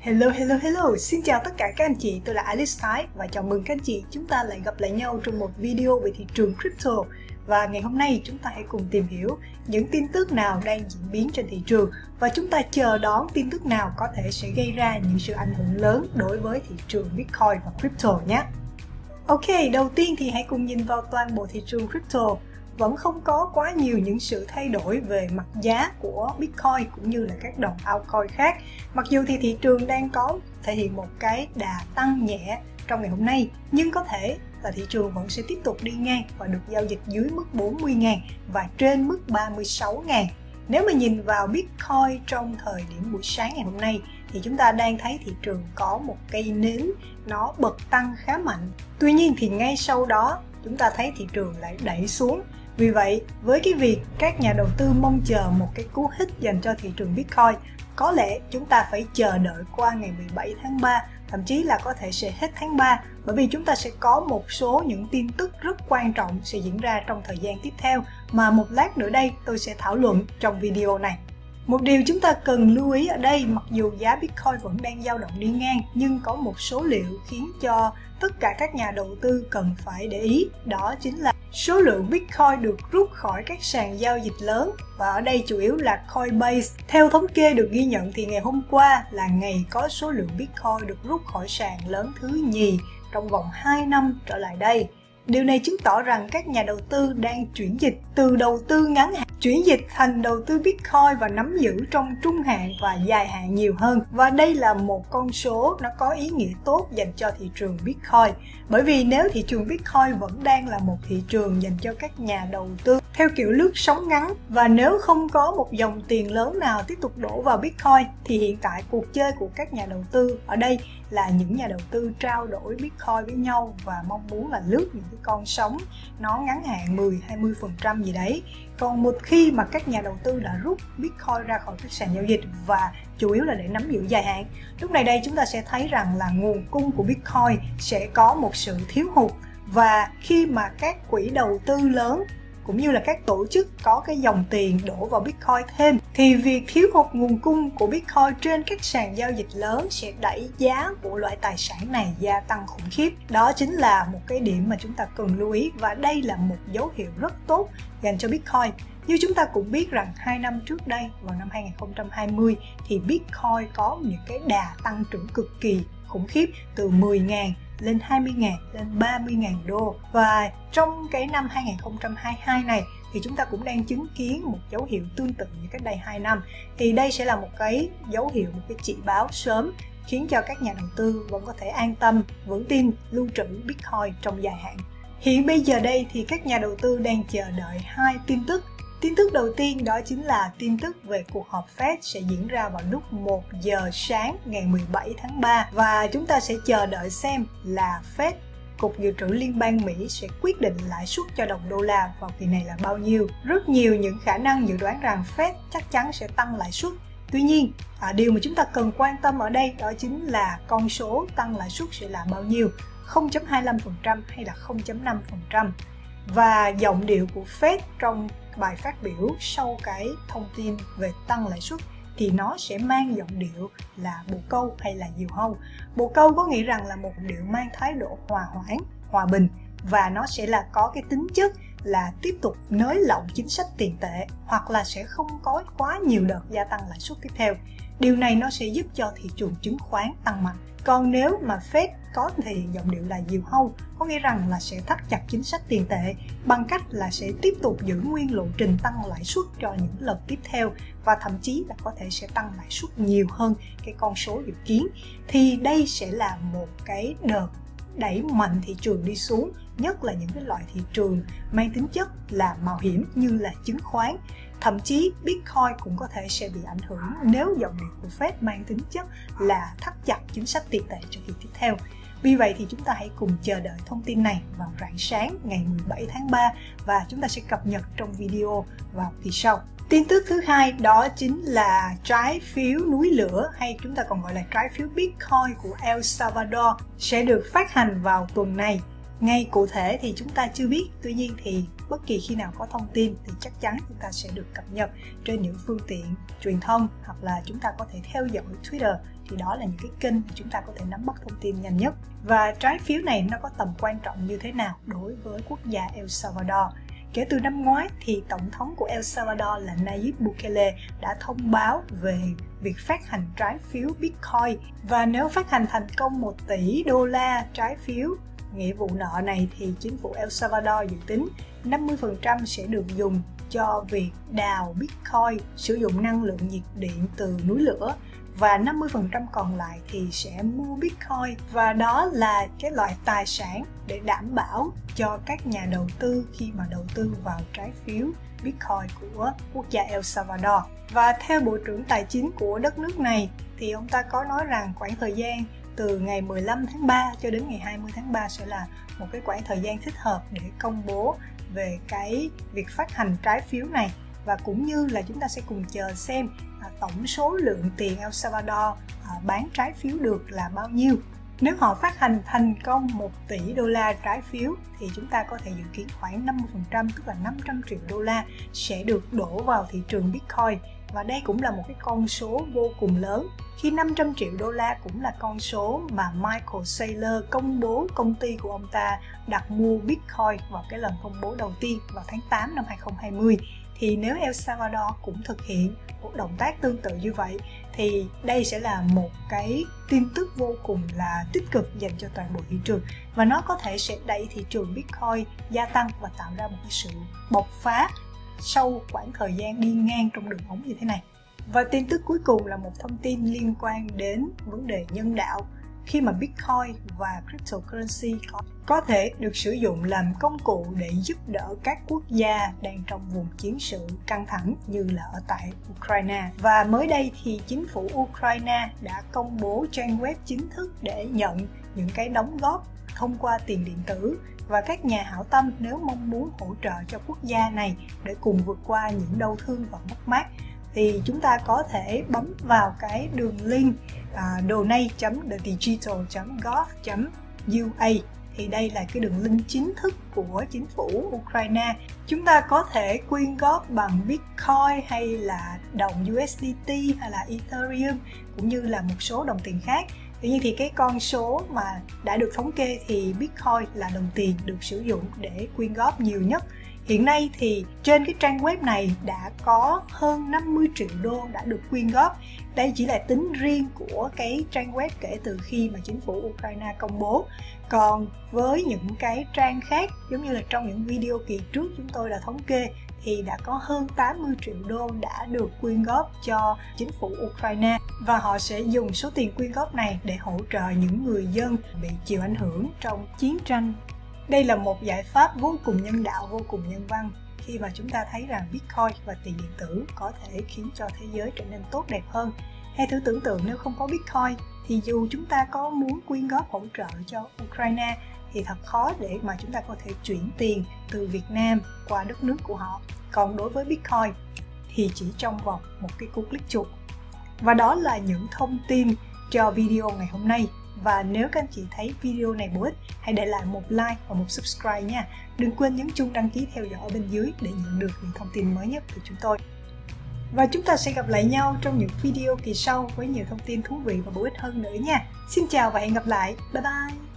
Hello, hello, hello! Xin chào tất cả các anh chị, tôi là Alice Thái và chào mừng các anh chị chúng ta lại gặp lại nhau trong một video về thị trường crypto và ngày hôm nay chúng ta hãy cùng tìm hiểu những tin tức nào đang diễn biến trên thị trường và chúng ta chờ đón tin tức nào có thể sẽ gây ra những sự ảnh hưởng lớn đối với thị trường Bitcoin và crypto nhé. Ok, đầu tiên thì hãy cùng nhìn vào toàn bộ thị trường crypto vẫn không có quá nhiều những sự thay đổi về mặt giá của Bitcoin cũng như là các đồng altcoin khác. Mặc dù thì thị trường đang có thể hiện một cái đà tăng nhẹ trong ngày hôm nay, nhưng có thể là thị trường vẫn sẽ tiếp tục đi ngang và được giao dịch dưới mức 40.000 và trên mức 36.000. Nếu mà nhìn vào Bitcoin trong thời điểm buổi sáng ngày hôm nay thì chúng ta đang thấy thị trường có một cây nến nó bật tăng khá mạnh. Tuy nhiên thì ngay sau đó chúng ta thấy thị trường lại đẩy xuống vì vậy, với cái việc các nhà đầu tư mong chờ một cái cú hích dành cho thị trường Bitcoin, có lẽ chúng ta phải chờ đợi qua ngày 17 tháng 3, thậm chí là có thể sẽ hết tháng 3 bởi vì chúng ta sẽ có một số những tin tức rất quan trọng sẽ diễn ra trong thời gian tiếp theo mà một lát nữa đây tôi sẽ thảo luận trong video này. Một điều chúng ta cần lưu ý ở đây, mặc dù giá Bitcoin vẫn đang dao động đi ngang, nhưng có một số liệu khiến cho tất cả các nhà đầu tư cần phải để ý, đó chính là số lượng Bitcoin được rút khỏi các sàn giao dịch lớn, và ở đây chủ yếu là Coinbase. Theo thống kê được ghi nhận thì ngày hôm qua là ngày có số lượng Bitcoin được rút khỏi sàn lớn thứ nhì trong vòng 2 năm trở lại đây. Điều này chứng tỏ rằng các nhà đầu tư đang chuyển dịch từ đầu tư ngắn hạn, chuyển dịch thành đầu tư Bitcoin và nắm giữ trong trung hạn và dài hạn nhiều hơn. Và đây là một con số nó có ý nghĩa tốt dành cho thị trường Bitcoin. Bởi vì nếu thị trường Bitcoin vẫn đang là một thị trường dành cho các nhà đầu tư theo kiểu lướt sóng ngắn và nếu không có một dòng tiền lớn nào tiếp tục đổ vào Bitcoin thì hiện tại cuộc chơi của các nhà đầu tư ở đây là những nhà đầu tư trao đổi Bitcoin với nhau và mong muốn là lướt những cái con sóng nó ngắn hạn 10 20% gì đấy. Còn một khi mà các nhà đầu tư đã rút Bitcoin ra khỏi các sàn giao dịch và chủ yếu là để nắm giữ dài hạn, lúc này đây chúng ta sẽ thấy rằng là nguồn cung của Bitcoin sẽ có một sự thiếu hụt và khi mà các quỹ đầu tư lớn cũng như là các tổ chức có cái dòng tiền đổ vào Bitcoin thêm, thì việc thiếu hụt nguồn cung của Bitcoin trên các sàn giao dịch lớn sẽ đẩy giá của loại tài sản này gia tăng khủng khiếp. Đó chính là một cái điểm mà chúng ta cần lưu ý và đây là một dấu hiệu rất tốt dành cho Bitcoin. Như chúng ta cũng biết rằng hai năm trước đây, vào năm 2020 thì Bitcoin có những cái đà tăng trưởng cực kỳ khủng khiếp, từ 10.000 lên 20.000 lên 30.000 đô. Và trong cái năm 2022 này, thì chúng ta cũng đang chứng kiến một dấu hiệu tương tự như cách đây 2 năm. Thì đây sẽ là một cái dấu hiệu, một cái chỉ báo sớm, khiến cho các nhà đầu tư vẫn có thể an tâm, vững tin lưu trữ Bitcoin trong dài hạn. Hiện bây giờ đây thì các nhà đầu tư đang chờ đợi hai tin tức. Tin tức đầu tiên đó chính là tin tức về cuộc họp Fed sẽ diễn ra vào lúc 1 giờ sáng ngày 17 tháng 3 và chúng ta sẽ chờ đợi xem là Fed Cục Dự trữ Liên bang Mỹ sẽ quyết định lãi suất cho đồng đô la vào kỳ này là bao nhiêu. Rất nhiều những khả năng dự đoán rằng Fed chắc chắn sẽ tăng lãi suất. Tuy nhiên, à, điều mà chúng ta cần quan tâm ở đây đó chính là con số tăng lãi suất sẽ là bao nhiêu, 0.25% hay là 0.5%. Và giọng điệu của Fed trong bài phát biểu sau cái thông tin về tăng lãi suất thì nó sẽ mang giọng điệu là bồ câu hay là diều hâu. Bồ câu có nghĩa rằng là một điệu mang thái độ hòa hoãn, hòa bình và nó sẽ là có cái tính chất là tiếp tục nới lỏng chính sách tiền tệ hoặc là sẽ không có quá nhiều đợt gia tăng lãi suất tiếp theo. Điều này nó sẽ giúp cho thị trường chứng khoán tăng mạnh. Còn nếu mà Fed có thì giọng điệu là diều hâu, có nghĩa rằng là sẽ thắt chặt chính sách tiền tệ bằng cách là sẽ tiếp tục giữ nguyên lộ trình tăng lãi suất cho những lần tiếp theo và thậm chí là có thể sẽ tăng lãi suất nhiều hơn cái con số dự kiến thì đây sẽ là một cái đợt đẩy mạnh thị trường đi xuống nhất là những cái loại thị trường mang tính chất là mạo hiểm như là chứng khoán thậm chí Bitcoin cũng có thể sẽ bị ảnh hưởng nếu dòng điện của Fed mang tính chất là thắt chặt chính sách tiền tệ trong kỳ tiếp theo. Vì vậy thì chúng ta hãy cùng chờ đợi thông tin này vào rạng sáng ngày 17 tháng 3 và chúng ta sẽ cập nhật trong video vào kỳ sau. Tin tức thứ hai đó chính là trái phiếu núi lửa hay chúng ta còn gọi là trái phiếu Bitcoin của El Salvador sẽ được phát hành vào tuần này. Ngay cụ thể thì chúng ta chưa biết, tuy nhiên thì bất kỳ khi nào có thông tin thì chắc chắn chúng ta sẽ được cập nhật trên những phương tiện truyền thông hoặc là chúng ta có thể theo dõi Twitter. Thì đó là những cái kênh mà chúng ta có thể nắm bắt thông tin nhanh nhất. Và trái phiếu này nó có tầm quan trọng như thế nào đối với quốc gia El Salvador? Kể từ năm ngoái thì Tổng thống của El Salvador là Nayib Bukele đã thông báo về việc phát hành trái phiếu Bitcoin. Và nếu phát hành thành công 1 tỷ đô la trái phiếu nghĩa vụ nợ này thì chính phủ El Salvador dự tính 50% sẽ được dùng cho việc đào Bitcoin, sử dụng năng lượng nhiệt điện từ núi lửa và 50% còn lại thì sẽ mua Bitcoin và đó là cái loại tài sản để đảm bảo cho các nhà đầu tư khi mà đầu tư vào trái phiếu Bitcoin của quốc gia El Salvador. Và theo Bộ trưởng Tài chính của đất nước này thì ông ta có nói rằng khoảng thời gian từ ngày 15 tháng 3 cho đến ngày 20 tháng 3 sẽ là một cái khoảng thời gian thích hợp để công bố về cái việc phát hành trái phiếu này. Và cũng như là chúng ta sẽ cùng chờ xem à, tổng số lượng tiền El Salvador à, bán trái phiếu được là bao nhiêu. Nếu họ phát hành thành công 1 tỷ đô la trái phiếu thì chúng ta có thể dự kiến khoảng 50% tức là 500 triệu đô la sẽ được đổ vào thị trường Bitcoin và đây cũng là một cái con số vô cùng lớn. Khi 500 triệu đô la cũng là con số mà Michael Saylor công bố công ty của ông ta đặt mua Bitcoin vào cái lần công bố đầu tiên vào tháng 8 năm 2020 thì nếu El Salvador cũng thực hiện một động tác tương tự như vậy, thì đây sẽ là một cái tin tức vô cùng là tích cực dành cho toàn bộ thị trường. Và nó có thể sẽ đẩy thị trường Bitcoin gia tăng và tạo ra một cái sự bộc phá sau khoảng thời gian đi ngang trong đường ống như thế này. Và tin tức cuối cùng là một thông tin liên quan đến vấn đề nhân đạo khi mà Bitcoin và cryptocurrency có, có thể được sử dụng làm công cụ để giúp đỡ các quốc gia đang trong vùng chiến sự căng thẳng như là ở tại Ukraine. Và mới đây thì chính phủ Ukraine đã công bố trang web chính thức để nhận những cái đóng góp thông qua tiền điện tử và các nhà hảo tâm nếu mong muốn hỗ trợ cho quốc gia này để cùng vượt qua những đau thương và mất mát thì chúng ta có thể bấm vào cái đường link à, uh, donate.thedigital.gov.ua thì đây là cái đường link chính thức của chính phủ Ukraine. Chúng ta có thể quyên góp bằng Bitcoin hay là đồng USDT hay là Ethereum cũng như là một số đồng tiền khác Tuy nhiên thì cái con số mà đã được thống kê thì Bitcoin là đồng tiền được sử dụng để quyên góp nhiều nhất. Hiện nay thì trên cái trang web này đã có hơn 50 triệu đô đã được quyên góp. Đây chỉ là tính riêng của cái trang web kể từ khi mà chính phủ Ukraine công bố. Còn với những cái trang khác, giống như là trong những video kỳ trước chúng tôi đã thống kê thì đã có hơn 80 triệu đô đã được quyên góp cho chính phủ Ukraine và họ sẽ dùng số tiền quyên góp này để hỗ trợ những người dân bị chịu ảnh hưởng trong chiến tranh. Đây là một giải pháp vô cùng nhân đạo, vô cùng nhân văn khi mà chúng ta thấy rằng Bitcoin và tiền điện tử có thể khiến cho thế giới trở nên tốt đẹp hơn. Hay thử tưởng tượng nếu không có Bitcoin thì dù chúng ta có muốn quyên góp hỗ trợ cho Ukraine thì thật khó để mà chúng ta có thể chuyển tiền từ Việt Nam qua đất nước của họ. Còn đối với Bitcoin thì chỉ trong vòng một cái cú click chuột. Và đó là những thông tin cho video ngày hôm nay. Và nếu các anh chị thấy video này bổ ích, hãy để lại một like và một subscribe nha. Đừng quên nhấn chuông đăng ký theo dõi ở bên dưới để nhận được những thông tin mới nhất từ chúng tôi. Và chúng ta sẽ gặp lại nhau trong những video kỳ sau với nhiều thông tin thú vị và bổ ích hơn nữa nha. Xin chào và hẹn gặp lại. Bye bye.